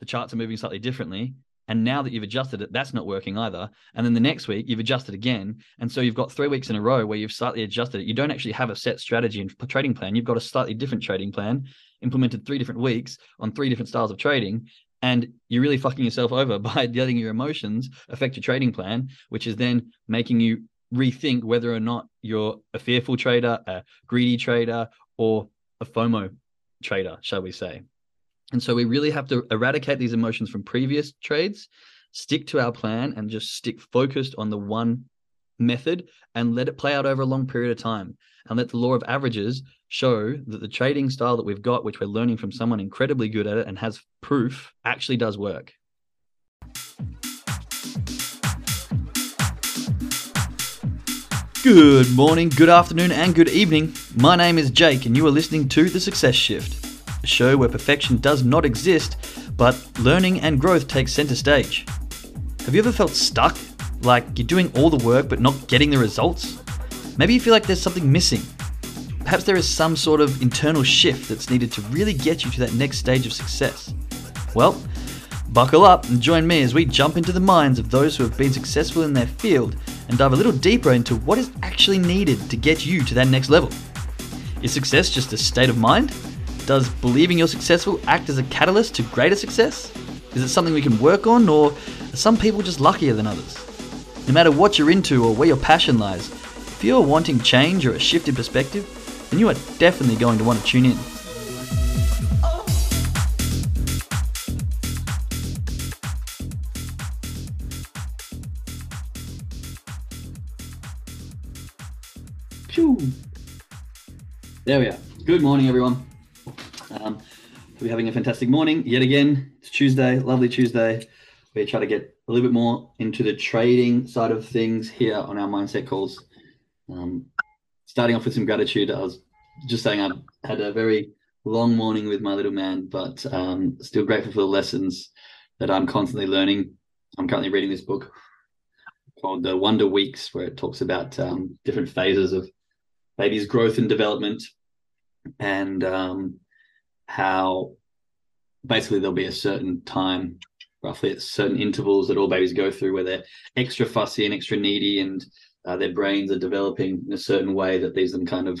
the charts are moving slightly differently. And now that you've adjusted it, that's not working either. And then the next week you've adjusted again. And so you've got three weeks in a row where you've slightly adjusted it. You don't actually have a set strategy and trading plan. You've got a slightly different trading plan implemented three different weeks on three different styles of trading. And you're really fucking yourself over by letting your emotions affect your trading plan, which is then making you rethink whether or not you're a fearful trader, a greedy trader, or a FOMO trader, shall we say. And so we really have to eradicate these emotions from previous trades, stick to our plan, and just stick focused on the one method and let it play out over a long period of time. And let the law of averages show that the trading style that we've got, which we're learning from someone incredibly good at it and has proof, actually does work. Good morning, good afternoon, and good evening. My name is Jake, and you are listening to The Success Shift show where perfection does not exist, but learning and growth takes center stage. Have you ever felt stuck? Like you're doing all the work but not getting the results? Maybe you feel like there's something missing. Perhaps there is some sort of internal shift that's needed to really get you to that next stage of success. Well, buckle up and join me as we jump into the minds of those who have been successful in their field and dive a little deeper into what is actually needed to get you to that next level. Is success just a state of mind? Does believing you're successful act as a catalyst to greater success? Is it something we can work on, or are some people just luckier than others? No matter what you're into or where your passion lies, if you're wanting change or a shift in perspective, then you are definitely going to want to tune in. There we are. Good morning, everyone. Um, we're having a fantastic morning yet again. It's Tuesday, lovely Tuesday. We try to get a little bit more into the trading side of things here on our mindset calls. Um, starting off with some gratitude. I was just saying I had a very long morning with my little man, but um, still grateful for the lessons that I'm constantly learning. I'm currently reading this book called The Wonder Weeks, where it talks about um, different phases of baby's growth and development and um, how basically there'll be a certain time roughly at certain intervals that all babies go through where they're extra fussy and extra needy and uh, their brains are developing in a certain way that leaves them kind of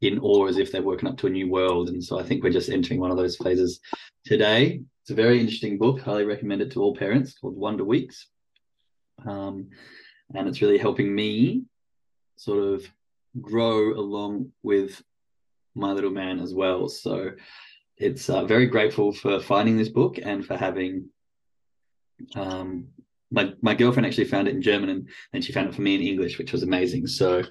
in awe as if they're working up to a new world. And so i think we're just entering one of those phases today. It's a very interesting book. Highly recommend it to all parents. Called wonder weeks. Um, and it's really helping me sort of grow along with my little man as well. So it's uh, very grateful for finding this book and for having um, my my girlfriend actually found it in German and, and she found it for me in English, which was amazing. So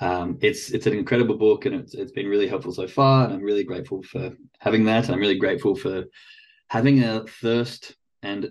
um, it's it's an incredible book and it's it's been really helpful so far, and I'm really grateful for having that. And I'm really grateful for having a thirst and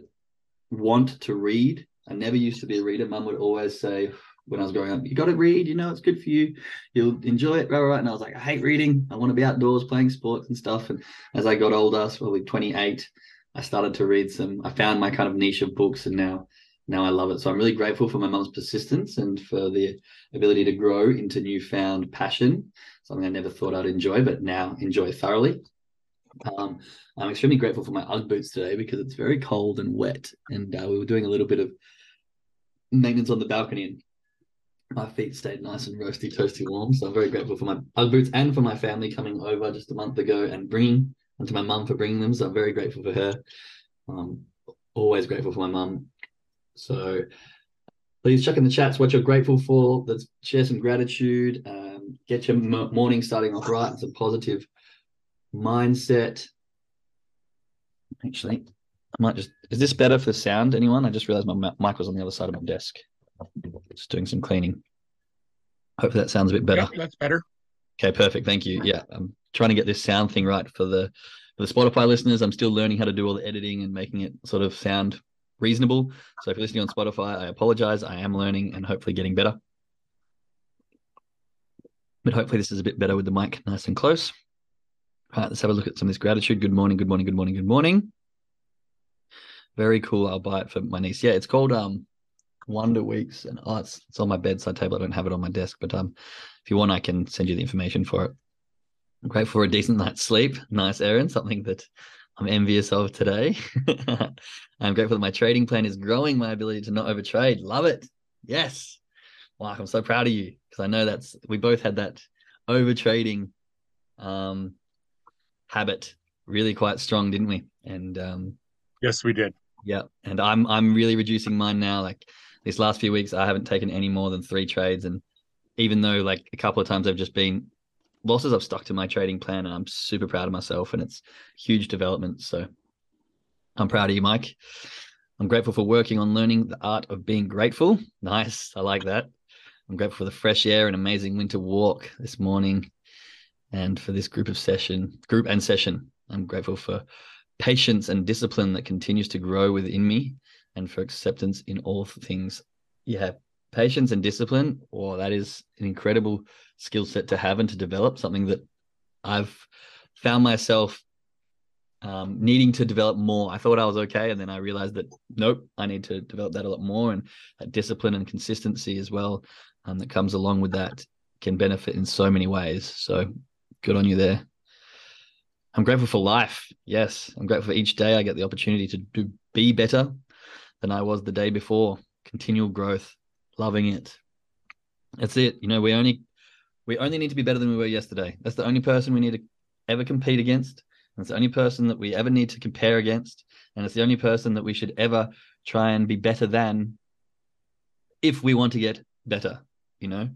want to read. I never used to be a reader. Mum would always say, when I was growing up. You got to read, you know, it's good for you. You'll enjoy it, right, right. And I was like, I hate reading. I want to be outdoors playing sports and stuff. And as I got older, so probably 28, I started to read some. I found my kind of niche of books, and now, now I love it. So I'm really grateful for my mum's persistence and for the ability to grow into newfound passion. Something I never thought I'd enjoy, but now enjoy thoroughly. Um, I'm extremely grateful for my UGG boots today because it's very cold and wet, and uh, we were doing a little bit of maintenance on the balcony and my feet stayed nice and roasty, toasty warm. So I'm very grateful for my UGG boots and for my family coming over just a month ago and bringing, and to my mum for bringing them. So I'm very grateful for her. Um, always grateful for my mum. So please check in the chats what you're grateful for. Let's share some gratitude. Um, get your m- morning starting off right. It's a positive mindset. Actually, I might just. Is this better for sound? Anyone? I just realized my mic was on the other side of my desk. Just doing some cleaning. Hopefully that sounds a bit better. that's better. Okay, perfect. Thank you. Yeah, I'm trying to get this sound thing right for the for the Spotify listeners. I'm still learning how to do all the editing and making it sort of sound reasonable. So if you're listening on Spotify, I apologize. I am learning and hopefully getting better. But hopefully this is a bit better with the mic nice and close. All right, let's have a look at some of this gratitude. Good morning, good morning, good morning, good morning. Very cool. I'll buy it for my niece. Yeah, it's called um Wonder Weeks, and oh, it's, it's on my bedside table. I don't have it on my desk, but um, if you want, I can send you the information for it. I'm grateful for a decent night's sleep. Nice, Aaron, Something that I'm envious of today. I'm grateful that my trading plan is growing my ability to not overtrade. Love it. Yes. Mark, I'm so proud of you because I know that's we both had that overtrading um, habit really quite strong, didn't we? And um, yes, we did. Yeah, and I'm I'm really reducing mine now. Like these last few weeks, I haven't taken any more than three trades, and even though like a couple of times I've just been losses, I've stuck to my trading plan, and I'm super proud of myself, and it's huge development. So I'm proud of you, Mike. I'm grateful for working on learning the art of being grateful. Nice, I like that. I'm grateful for the fresh air and amazing winter walk this morning, and for this group of session, group and session. I'm grateful for patience and discipline that continues to grow within me and for acceptance in all things. Yeah, patience and discipline, or oh, that is an incredible skill set to have and to develop, something that I've found myself um, needing to develop more. I thought I was okay, and then I realized that nope, I need to develop that a lot more, and discipline and consistency as well um, that comes along with that can benefit in so many ways. So good on you there. I'm grateful for life. Yes, I'm grateful for each day I get the opportunity to do be better than I was the day before. Continual growth, loving it. That's it. You know, we only we only need to be better than we were yesterday. That's the only person we need to ever compete against. And it's the only person that we ever need to compare against. And it's the only person that we should ever try and be better than if we want to get better, you know.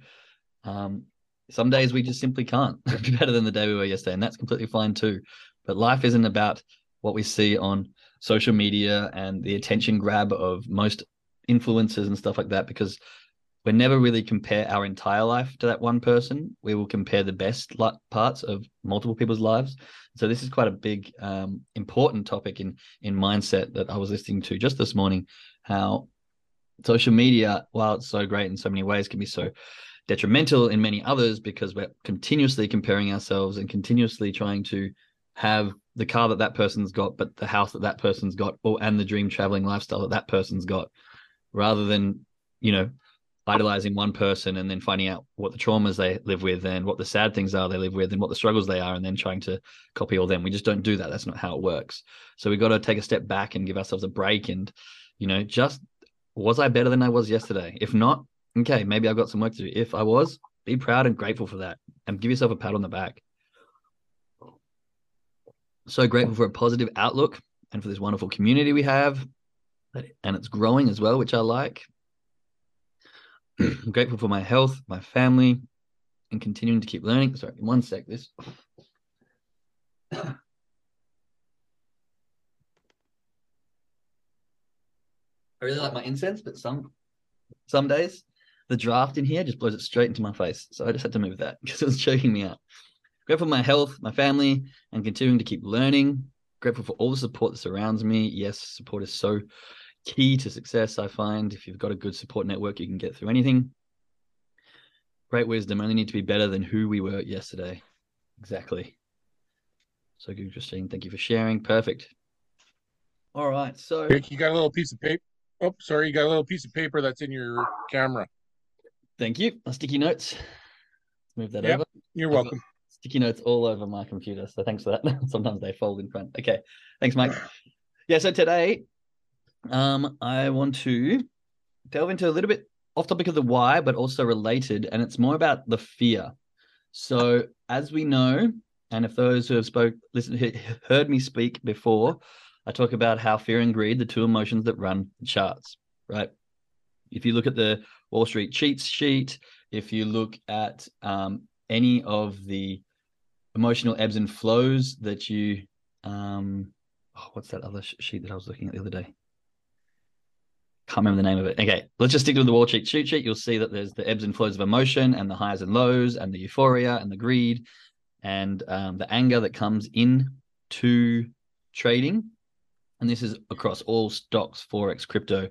Um, some days we just simply can't be better than the day we were yesterday, and that's completely fine too. But life isn't about what we see on social media and the attention grab of most influencers and stuff like that, because we never really compare our entire life to that one person. We will compare the best parts of multiple people's lives. So this is quite a big, um, important topic in in mindset that I was listening to just this morning. How social media, while it's so great in so many ways, can be so detrimental in many others because we're continuously comparing ourselves and continuously trying to have the car that that person's got, but the house that that person's got, or and the dream traveling lifestyle that that person's got, rather than you know idolizing one person and then finding out what the traumas they live with and what the sad things are they live with and what the struggles they are and then trying to copy all them we just don't do that that's not how it works so we've got to take a step back and give ourselves a break and you know just was i better than i was yesterday if not okay, maybe I've got some work to do. If I was, be proud and grateful for that and give yourself a pat on the back. So grateful for a positive outlook and for this wonderful community we have. And it's growing as well, which I like. I'm grateful for my health, my family, and continuing to keep learning. Sorry, one sec. This. I really like my incense, but some some days the draft in here just blows it straight into my face. So I just had to move that because it was choking me out. Grateful for my health, my family, and continuing to keep learning. Grateful for all the support that surrounds me. Yes, support is so key to success, I find. If you've got a good support network, you can get through anything. Great wisdom. Only need to be better than who we were yesterday. Exactly. So good, Christine. Thank you for sharing. Perfect. All right. So you got a little piece of paper. Oh, sorry. You got a little piece of paper that's in your camera. Thank you. Sticky notes. Move that yep, over. You're welcome. Sticky notes all over my computer. So thanks for that. Sometimes they fold in front. Okay. Thanks, Mike. Yeah. So today, um, I want to delve into a little bit off topic of the why, but also related, and it's more about the fear. So as we know, and if those who have spoke, listened, heard me speak before, I talk about how fear and greed, the two emotions that run the charts, right? If you look at the Wall Street cheats sheet, if you look at um, any of the emotional ebbs and flows that you, um, oh, what's that other sheet that I was looking at the other day? Can't remember the name of it. Okay, let's just stick to the Wall cheat sheet. You'll see that there's the ebbs and flows of emotion and the highs and lows and the euphoria and the greed and um, the anger that comes in to trading. And this is across all stocks, Forex, crypto,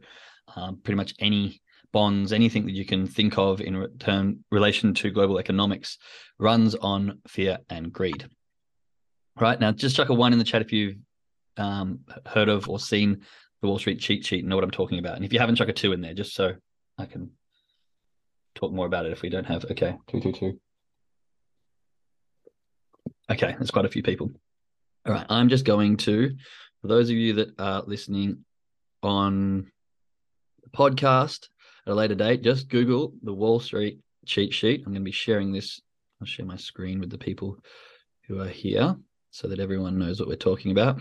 um, pretty much any bonds, anything that you can think of in return relation to global economics runs on fear and greed. Right now, just chuck a one in the chat if you've um, heard of or seen the Wall Street cheat sheet and know what I'm talking about. And if you haven't, chuck a two in there just so I can talk more about it if we don't have. Okay, two, two, two. Okay, there's quite a few people. All right, I'm just going to, for those of you that are listening on the podcast at a later date, just Google the Wall Street cheat sheet. I'm going to be sharing this. I'll share my screen with the people who are here so that everyone knows what we're talking about.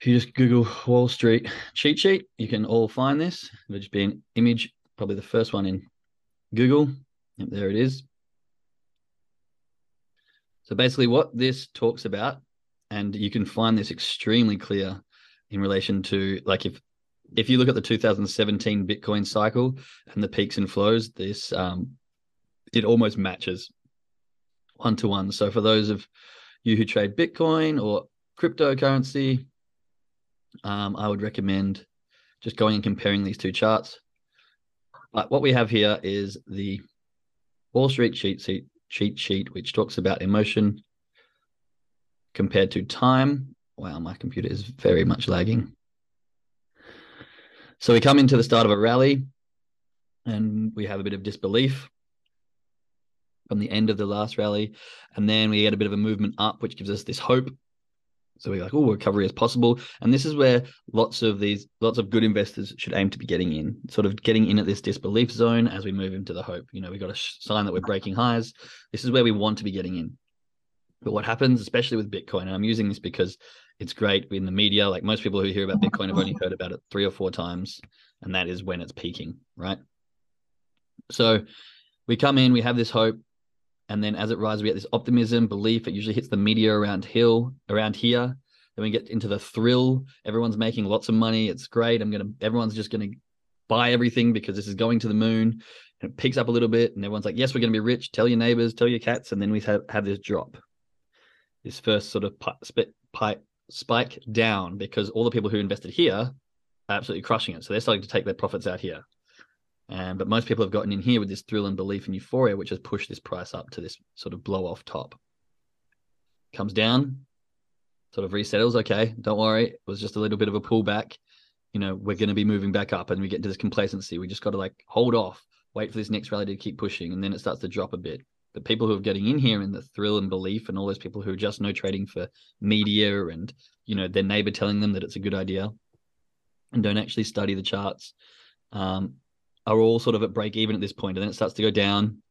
If you just Google Wall Street cheat sheet, you can all find this. It'll just be an image, probably the first one in Google. Yep, there it is. So basically, what this talks about, and you can find this extremely clear in relation to like if if you look at the 2017 Bitcoin cycle and the peaks and flows, this um, it almost matches one to one. So for those of you who trade Bitcoin or cryptocurrency, um, I would recommend just going and comparing these two charts. But what we have here is the Wall Street cheat sheet, cheat sheet, which talks about emotion compared to time. Wow, my computer is very much lagging. So we come into the start of a rally and we have a bit of disbelief from the end of the last rally. And then we get a bit of a movement up, which gives us this hope. So we're like, oh, recovery is possible. And this is where lots of these, lots of good investors should aim to be getting in, sort of getting in at this disbelief zone as we move into the hope. You know, we've got a sign that we're breaking highs. This is where we want to be getting in. But what happens, especially with Bitcoin, and I'm using this because it's great in the media. Like most people who hear about Bitcoin have only heard about it three or four times, and that is when it's peaking, right? So we come in, we have this hope, and then as it rises, we get this optimism, belief. It usually hits the media around hill, around here. Then we get into the thrill. Everyone's making lots of money. It's great. I'm gonna. Everyone's just gonna buy everything because this is going to the moon. And it picks up a little bit, and everyone's like, "Yes, we're gonna be rich." Tell your neighbors, tell your cats, and then we have have this drop, this first sort of spit pipe spike down because all the people who invested here are absolutely crushing it. So they're starting to take their profits out here. And but most people have gotten in here with this thrill and belief and euphoria, which has pushed this price up to this sort of blow off top. Comes down, sort of resettles. Okay, don't worry, it was just a little bit of a pullback. You know, we're going to be moving back up, and we get into this complacency. We just got to like hold off, wait for this next rally to keep pushing, and then it starts to drop a bit. The people who are getting in here and the thrill and belief, and all those people who are just know trading for media and you know their neighbor telling them that it's a good idea, and don't actually study the charts. Um, are all sort of at break even at this point, and then it starts to go down,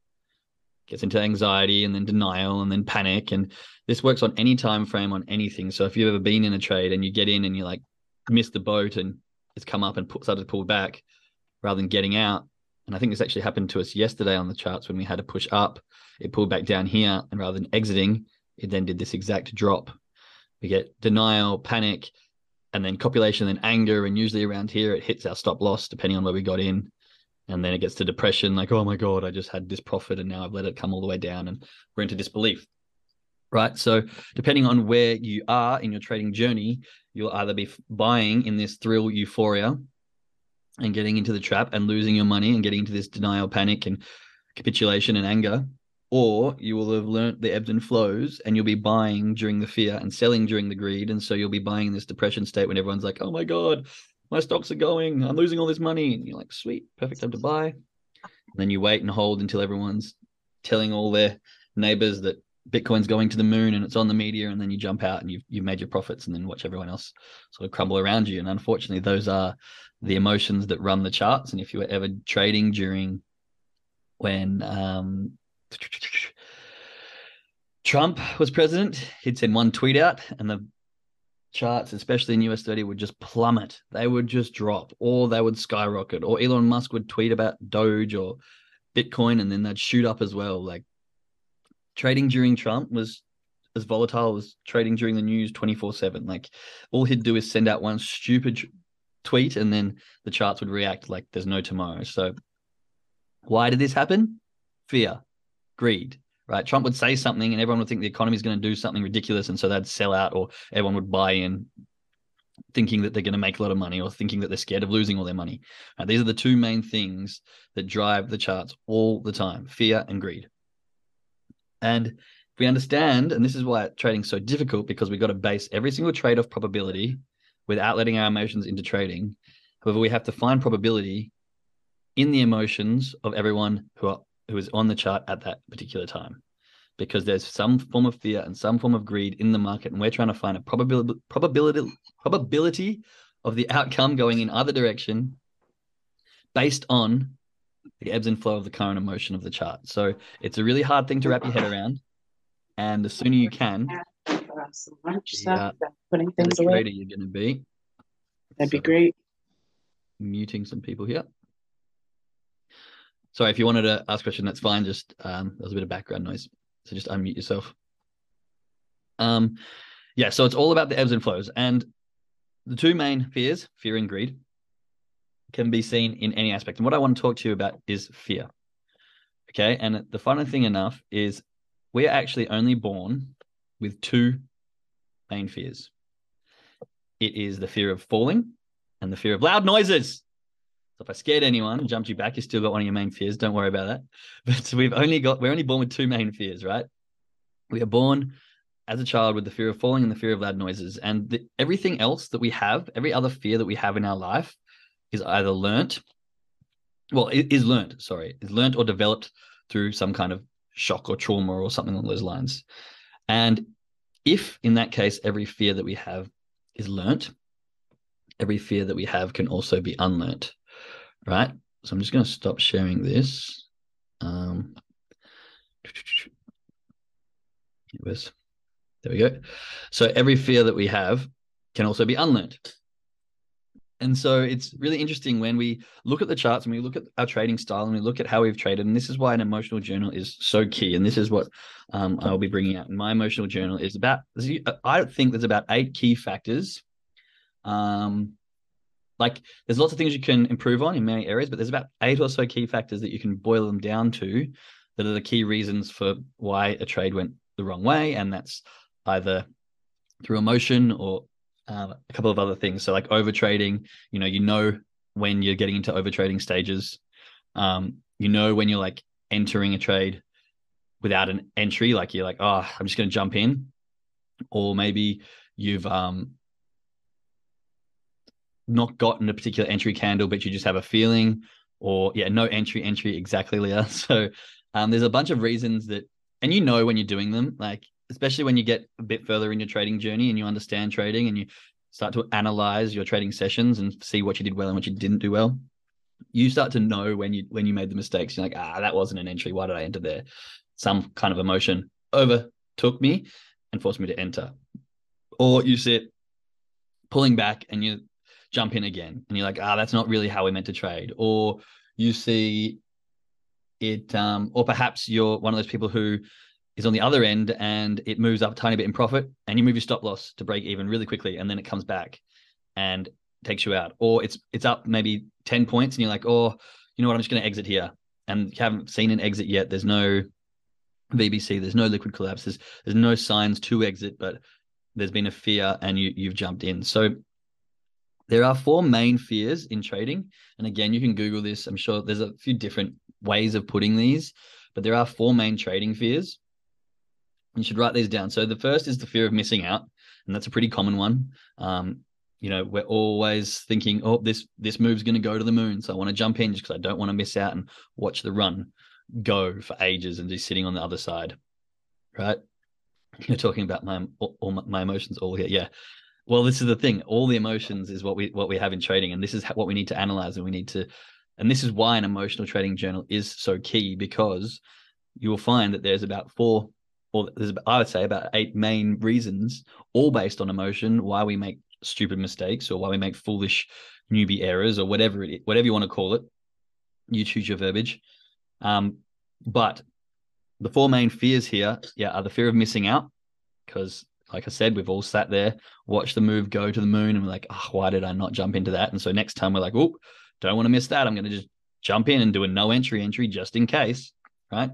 gets into anxiety and then denial and then panic. And this works on any time frame on anything. So if you've ever been in a trade and you get in and you like miss the boat and it's come up and put, started to pull back rather than getting out. And I think this actually happened to us yesterday on the charts when we had a push up. It pulled back down here, and rather than exiting, it then did this exact drop. We get denial, panic, and then capitulation, and anger. And usually around here, it hits our stop loss depending on where we got in and then it gets to depression like oh my god i just had this profit and now i've let it come all the way down and we're into disbelief right so depending on where you are in your trading journey you'll either be buying in this thrill euphoria and getting into the trap and losing your money and getting into this denial panic and capitulation and anger or you will have learnt the ebbs and flows and you'll be buying during the fear and selling during the greed and so you'll be buying in this depression state when everyone's like oh my god my stocks are going. I'm losing all this money. And you're like, sweet, perfect time to buy. And then you wait and hold until everyone's telling all their neighbors that Bitcoin's going to the moon and it's on the media, and then you jump out and you've you've made your profits, and then watch everyone else sort of crumble around you. And unfortunately, those are the emotions that run the charts. And if you were ever trading during when um, Trump was president, he'd send one tweet out, and the charts, especially in US 30, would just plummet. They would just drop or they would skyrocket. Or Elon Musk would tweet about Doge or Bitcoin and then they'd shoot up as well. Like trading during Trump was as volatile as trading during the news 24 7. Like all he'd do is send out one stupid tweet and then the charts would react like there's no tomorrow. So why did this happen? Fear, greed, right? Trump would say something and everyone would think the economy is going to do something ridiculous. And so they'd sell out or everyone would buy in thinking that they're going to make a lot of money or thinking that they're scared of losing all their money. Right? These are the two main things that drive the charts all the time fear and greed. And we understand, and this is why trading's so difficult because we've got to base every single trade off probability without letting our emotions into trading. However, we have to find probability in the emotions of everyone who are who is on the chart at that particular time. because there's some form of fear and some form of greed in the market, and we're trying to find a probability probability probability of the outcome going in either direction based on the ebbs and flow of the current emotion of the chart. So it's a really hard thing to wrap your head around. And the sooner you can, lunch Yeah. putting things away. you're going to be. That'd be great. Muting some people here. Sorry, if you wanted to ask a question, that's fine. Just um, there's a bit of background noise, so just unmute yourself. Um, yeah, so it's all about the ebbs and flows, and the two main fears, fear and greed, can be seen in any aspect. And what I want to talk to you about is fear. Okay, and the funny thing enough is we're actually only born with two main fears. It is the fear of falling and the fear of loud noises. So if I scared anyone and jumped you back, you still got one of your main fears. Don't worry about that. But we've only got we're only born with two main fears, right? We are born as a child with the fear of falling and the fear of loud noises, and the, everything else that we have, every other fear that we have in our life, is either learnt, well, is learnt. Sorry, is learnt or developed through some kind of shock or trauma or something along those lines. And if in that case every fear that we have is learnt, every fear that we have can also be unlearnt, right? So I'm just going to stop sharing this. Um, it was there we go. So every fear that we have can also be unlearned. And so it's really interesting when we look at the charts and we look at our trading style and we look at how we've traded. And this is why an emotional journal is so key. And this is what um, I'll be bringing out in my emotional journal is about. I think there's about eight key factors. Um, like there's lots of things you can improve on in many areas, but there's about eight or so key factors that you can boil them down to that are the key reasons for why a trade went the wrong way. And that's either through emotion or uh, a couple of other things. So like over trading, you know, you know when you're getting into over trading stages. Um, you know when you're like entering a trade without an entry, like you're like, oh, I'm just going to jump in, or maybe you've um not gotten a particular entry candle, but you just have a feeling, or yeah, no entry, entry exactly, Leah. So um, there's a bunch of reasons that, and you know when you're doing them, like especially when you get a bit further in your trading journey and you understand trading and you start to analyze your trading sessions and see what you did well and what you didn't do well you start to know when you when you made the mistakes. You're like ah that wasn't an entry. Why did i enter there? Some kind of emotion overtook me and forced me to enter. Or you sit pulling back and you jump in again. And you're like ah that's not really how we meant to trade. Or you see it um or perhaps you're one of those people who is on the other end and it moves up a tiny bit in profit and you move your stop loss to break even really quickly and then it comes back and takes you out. Or it's it's up maybe 10 points and you're like oh you know what? I'm just going to exit here. And you haven't seen an exit yet. There's no vbc there's no liquid collapse. There's, there's no signs to exit but there's been a fear and you you've jumped in. So there are four main fears in trading and again you can google this i'm sure there's a few different ways of putting these but there are four main trading fears you should write these down. So the first is the fear of missing out, and that's a pretty common one. Um, you know, we're always thinking, oh, this this move's going to go to the moon, so I want to jump in just because I don't want to miss out and watch the run go for ages and just sitting on the other side, right? You're talking about my all my emotions all here, yeah. Well, this is the thing. All the emotions is what we what we have in trading, and this is what we need to analyze, and we need to, and this is why an emotional trading journal is so key because you will find that there's about four or there's I would say about eight main reasons, all based on emotion, why we make stupid mistakes or why we make foolish newbie errors or whatever it is, whatever you want to call it. You choose your verbiage. Um, but the four main fears here, yeah, are the fear of missing out, because like I said, we've all sat there, watched the move go to the moon, and we're like, oh, why did I not jump into that? And so next time we're like, oh, don't want to miss that. I'm going to just jump in and do a no entry entry just in case, right?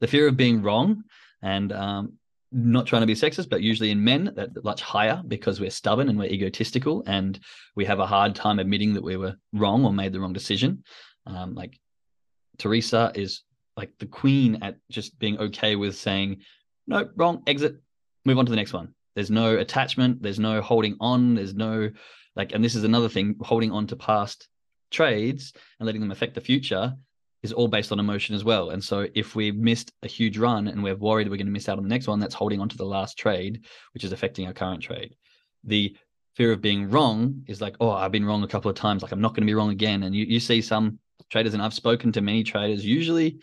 the fear of being wrong and um, not trying to be sexist, but usually in men that much higher because we're stubborn and we're egotistical and we have a hard time admitting that we were wrong or made the wrong decision. Um, like Teresa is like the queen at just being okay with saying, no, wrong, exit, move on to the next one. There's no attachment, there's no holding on, there's no like, and this is another thing, holding on to past trades and letting them affect the future is all based on emotion as well. And so if we've missed a huge run and we're worried we're going to miss out on the next one, that's holding on to the last trade, which is affecting our current trade. The fear of being wrong is like, oh, I've been wrong a couple of times. Like I'm not going to be wrong again. And you, you see some traders, and I've spoken to many traders, usually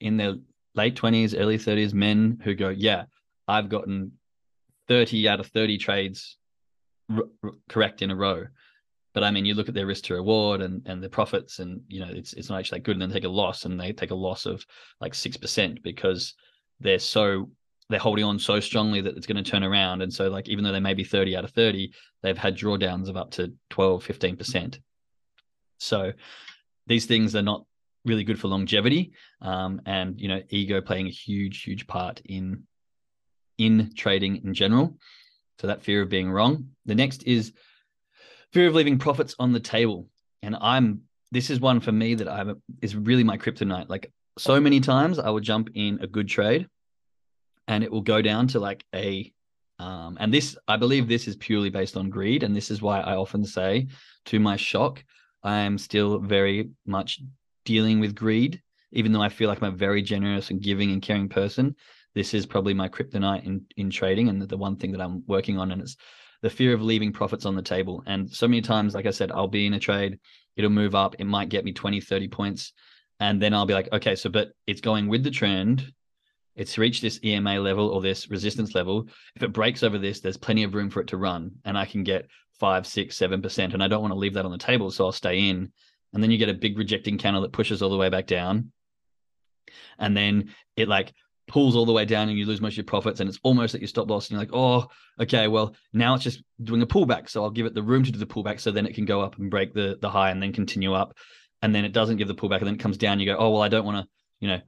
in their late 20s, early 30s, men who go, yeah, I've gotten 30 out of 30 trades r- r- correct in a row. But I mean, you look at their risk to reward and and the profits, and you know, it's it's not actually that good. And then they take a loss, and they take a loss of like six percent because they're so they're holding on so strongly that it's going to turn around. And so, like, even though they may be 30 out of 30, they've had drawdowns of up to 12, 15%. So these things are not really good for longevity. Um, and, you know, ego playing a huge, huge part in in trading in general. So that fear of being wrong. The next is fear of leaving profits on the table. And I'm this is one for me that I'm is really my kryptonite. Like so many times I will jump in a good trade and it will go down to like a um, and this i believe this is purely based on greed and this is why i often say to my shock i am still very much dealing with greed even though i feel like i'm a very generous and giving and caring person this is probably my kryptonite in in trading and the one thing that i'm working on and it's the fear of leaving profits on the table and so many times like i said i'll be in a trade it'll move up it might get me 20 30 points and then i'll be like okay so but it's going with the trend it's reached this EMA level or this resistance level. If it breaks over this, there's plenty of room for it to run, and I can get five, six, seven percent. And I don't want to leave that on the table, so I'll stay in. And then you get a big rejecting candle that pushes all the way back down, and then it like pulls all the way down, and you lose most of your profits, and it's almost at your stop loss. And you're like, oh, okay, well now it's just doing a pullback, so I'll give it the room to do the pullback, so then it can go up and break the the high, and then continue up. And then it doesn't give the pullback, and then it comes down. You go, oh well, I don't want to, you know,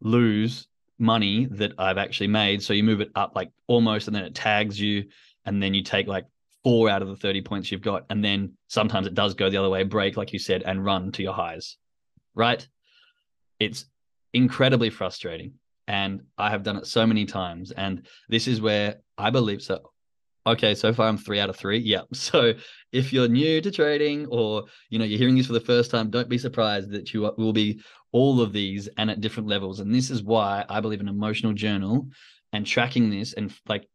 lose money that I've actually made. So you move it up like almost, and then it tags you, and then you take like four out of the 30 points you've got. And then sometimes it does go the other way, break, like you said, and run to your highs. Right. It's incredibly frustrating. And I have done it so many times. And this is where I believe so. Okay, so far I'm three out of three. Yeah. So if you're new to trading or you know you're hearing this for the first time, don't be surprised that you will be all of these and at different levels. And this is why I believe an emotional journal and tracking this and like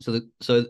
so the so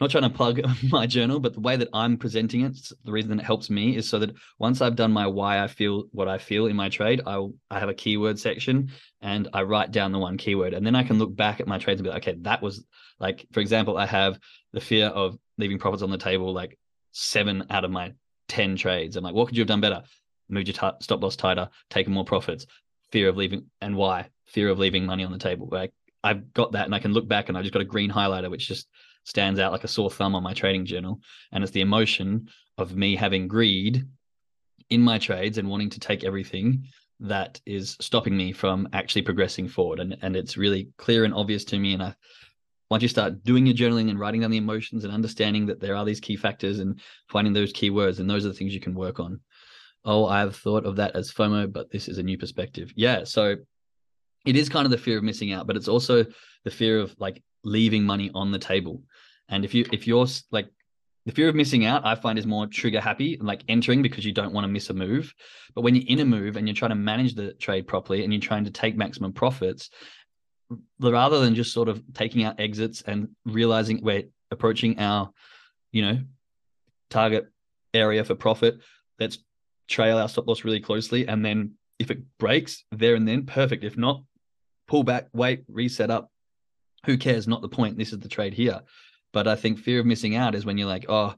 not trying to plug my journal, but the way that I'm presenting it, the reason that it helps me is so that once I've done my why I feel what I feel in my trade, I I have a keyword section and I write down the one keyword, and then I can look back at my trades and be like, okay, that was like, for example, I have the fear of leaving profits on the table, like seven out of my ten trades. I'm like, what could you have done better? Move your t- stop loss tighter, taking more profits. Fear of leaving, and why? Fear of leaving money on the table. Like I've got that, and I can look back, and I just got a green highlighter, which just stands out like a sore thumb on my trading journal. And it's the emotion of me having greed in my trades and wanting to take everything that is stopping me from actually progressing forward. And and it's really clear and obvious to me. And I once you start doing your journaling and writing down the emotions and understanding that there are these key factors and finding those key words, and those are the things you can work on. Oh, I've thought of that as FOMO, but this is a new perspective. Yeah. So it is kind of the fear of missing out, but it's also the fear of like leaving money on the table. And if you if you're like the fear of missing out, I find is more trigger happy, like entering because you don't want to miss a move. But when you're in a move and you're trying to manage the trade properly and you're trying to take maximum profits, rather than just sort of taking out exits and realizing we're approaching our, you know, target area for profit, let's trail our stop loss really closely. And then if it breaks there and then, perfect. If not, pull back, wait, reset up. Who cares? Not the point. This is the trade here. But I think fear of missing out is when you're like, oh,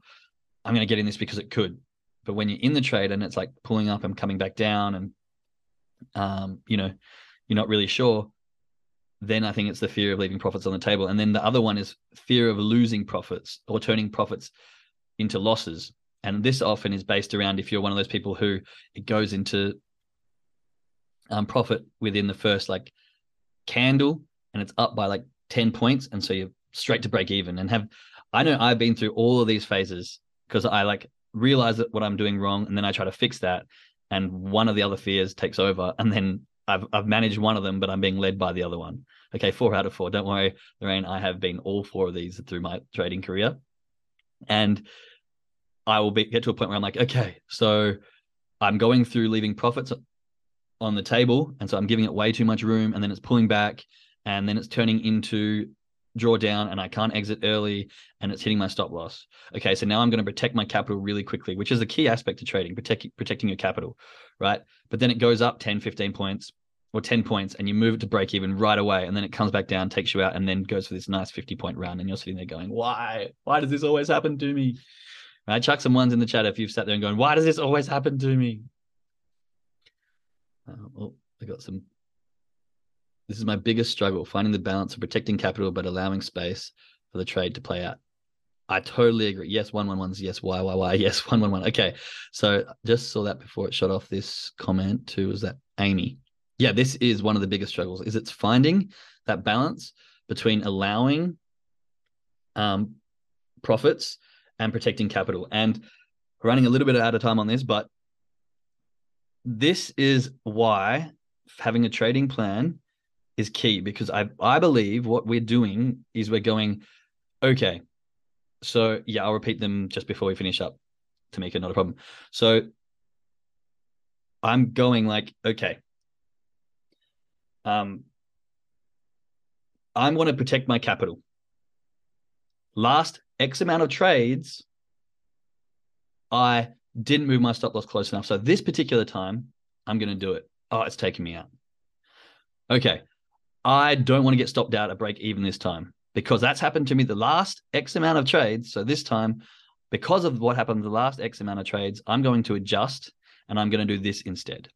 I'm going to get in this because it could. But when you're in the trade and it's like pulling up and coming back down, and um, you know, you're not really sure, then I think it's the fear of leaving profits on the table. And then the other one is fear of losing profits or turning profits into losses. And this often is based around if you're one of those people who it goes into um, profit within the first like candle and it's up by like 10 points. And so you're straight to break even and have I know I've been through all of these phases because I like realize that what I'm doing wrong and then I try to fix that and one of the other fears takes over and then I've I've managed one of them but I'm being led by the other one. Okay, 4 out of 4. Don't worry, Lorraine, I have been all four of these through my trading career. And I will be, get to a point where I'm like, okay, so I'm going through leaving profits on the table. And so I'm giving it way too much room and then it's pulling back and then it's turning into drawdown and I can't exit early and it's hitting my stop loss. Okay, so now I'm going to protect my capital really quickly, which is a key aspect of trading, protect, protecting your capital, right? But then it goes up 10, 15 points or 10 points and you move it to break even right away and then it comes back down, takes you out and then goes for this nice 50 point run and you're sitting there going, why? Why does this always happen to me? Right? Chuck some ones in the chat if you've sat there and going, why does this always happen to me? Uh, oh, I got some this is my biggest struggle, finding the balance of protecting capital but allowing space for the trade to play out. I totally agree. Yes, one one ones. Yes, why, why, why? Yes, one one one. Okay, so just saw that before it shot off this comment too. Was that Amy? Yeah, this is one of the biggest struggles. Is it's finding that balance between allowing um, profits and protecting capital. And running a little bit out of time on this, but this is why having a trading plan is key because I I believe what we're doing is we're going, okay, so yeah, I'll repeat them just before we finish up to make it not a problem. So I'm going like, okay. Um I want to protect my capital. Last X amount of trades, I didn't move my stop loss close enough. So this particular time, I'm going to do it. Oh, it's taking me out. Okay. I don't want to get stopped out at break even this time because that's happened to me the last X amount of trades. So this time, because of what happened the last X amount of trades, I'm going to adjust and I'm going to do this instead.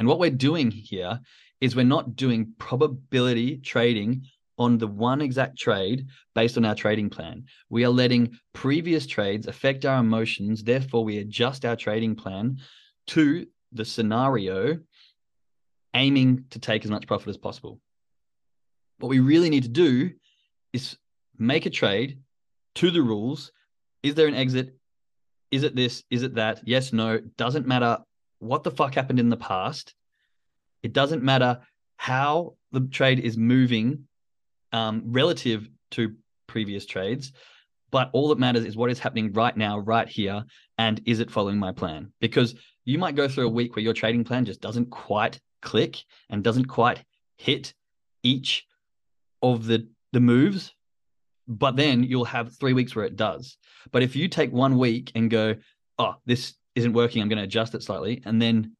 And what we're doing here is we're not doing probability trading on the one exact trade based on our trading plan. We are letting previous trades affect our emotions. Therefore, we adjust our trading plan to the scenario, aiming to take as much profit as possible. What we really need to do is make a trade to the rules. Is there an exit? Is it this? Is it that? Yes, no. Doesn't matter what the fuck happened in the past. It doesn't matter how the trade is moving um, relative to previous trades. But all that matters is what is happening right now, right here, and is it following my plan? Because you might go through a week where your trading plan just doesn't quite click and doesn't quite hit each of the the moves but then mm-hmm. you'll have three weeks where it does. But if you take one week and go oh this isn't working i'm going to adjust it slightly and then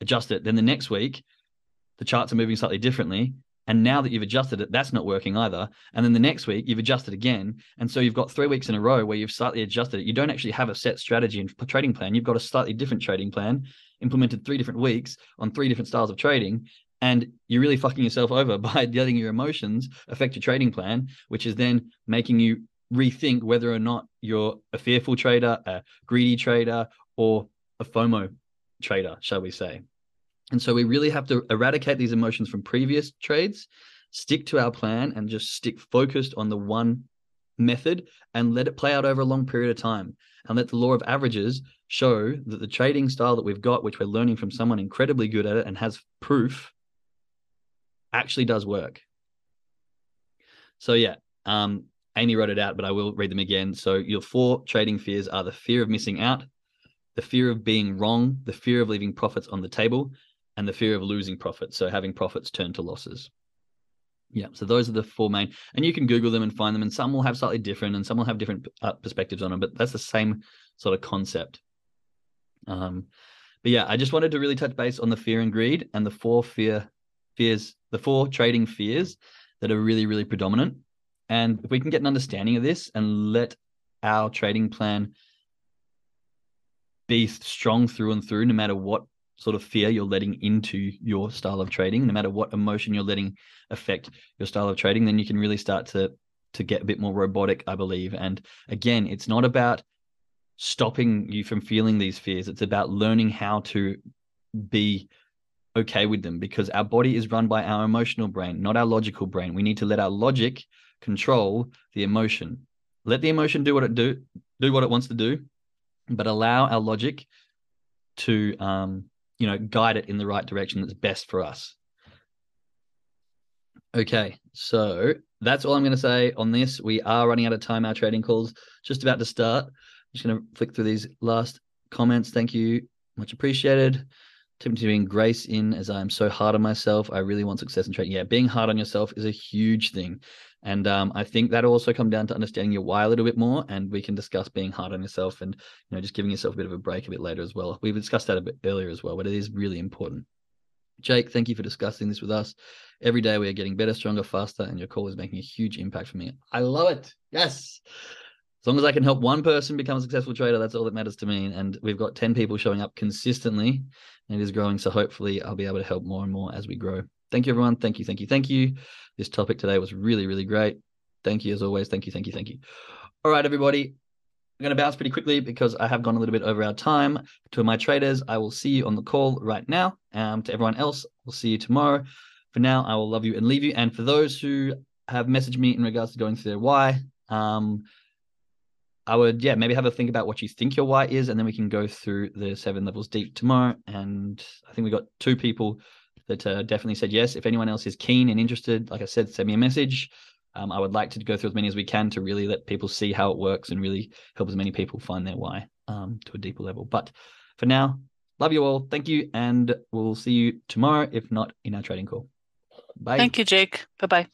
adjust it then the next week the charts are moving slightly differently. And now that you've adjusted it that's not working either. And then the next week you've adjusted again. And so you've got three weeks in a row where you've slightly adjusted it. You don't actually have a set strategy and trading plan. You've got a slightly different trading plan implemented three different weeks on three different styles of trading and you're really fucking yourself over by letting your emotions affect your trading plan, which is then making you rethink whether or not you're a fearful trader, a greedy trader, or a FOMO trader, shall we say. And so we really have to eradicate these emotions from previous trades, stick to our plan, and just stick focused on the one method and let it play out over a long period of time. And let the law of averages show that the trading style that we've got, which we're learning from someone incredibly good at it and has proof, actually does work. So yeah, um, Amy wrote it out, but I will read them again. So your four trading fears are the fear of missing out, the fear of being wrong, the fear of leaving profits on the table, and the fear of losing profits. So having profits turn to losses. Yeah, so those are the four main, and you can Google them and find them, and some will have slightly different, and some will have different uh, perspectives on them, but that's the same sort of concept. Um, but yeah, I just wanted to really touch base on the fear and greed and the four fear fears, the four trading fears that are really, really predominant. And if we can get an understanding of this and let our trading plan be strong through and through, no matter what sort of fear you're letting into your style of trading, no matter what emotion you're letting affect your style of trading, then you can really start to to get a bit more robotic, I believe. And again, it's not about stopping you from feeling these fears. It's about learning how to be okay with them because our body is run by our emotional brain, not our logical brain. We need to let our logic control the emotion. Let the emotion do what it do, do what it wants to do, but allow our logic to um, you know, guide it in the right direction that's best for us. Okay, so that's all I'm going to say on this. We are running out of time. Our trading calls just about to start. I'm just going to flick through these last comments. Thank you, much appreciated. Tempting grace in as I'm so hard on myself. I really want success in training. Yeah, being hard on yourself is a huge thing. And um, I think that also come down to understanding your why a little bit more. And we can discuss being hard on yourself and you know just giving yourself a bit of a break a bit later as well. We've discussed that a bit earlier as well, but it is really important. Jake, thank you for discussing this with us. Every day we are getting better, stronger, faster, and your call is making a huge impact for me. I love it. Yes. As long as I can help one person become a successful trader, that's all that matters to me. And we've got 10 people showing up consistently and it is growing. So hopefully I'll be able to help more and more as we grow. Thank you, everyone. Thank you. Thank you. Thank you. This topic today was really, really great. Thank you as always. Thank you. Thank you. Thank you. All right, everybody. I'm going to bounce pretty quickly because I have gone a little bit over our time. To my traders, I will see you on the call right now. Um, to everyone else, we'll see you tomorrow. For now, I will love you and leave you. And for those who have messaged me in regards to going through their why, um, I would, yeah, maybe have a think about what you think your why is, and then we can go through the seven levels deep tomorrow. And I think we got two people that uh, definitely said yes. If anyone else is keen and interested, like I said, send me a message. Um, I would like to go through as many as we can to really let people see how it works and really help as many people find their why um, to a deeper level. But for now, love you all. Thank you. And we'll see you tomorrow, if not in our trading call. Bye. Thank you, Jake. Bye bye.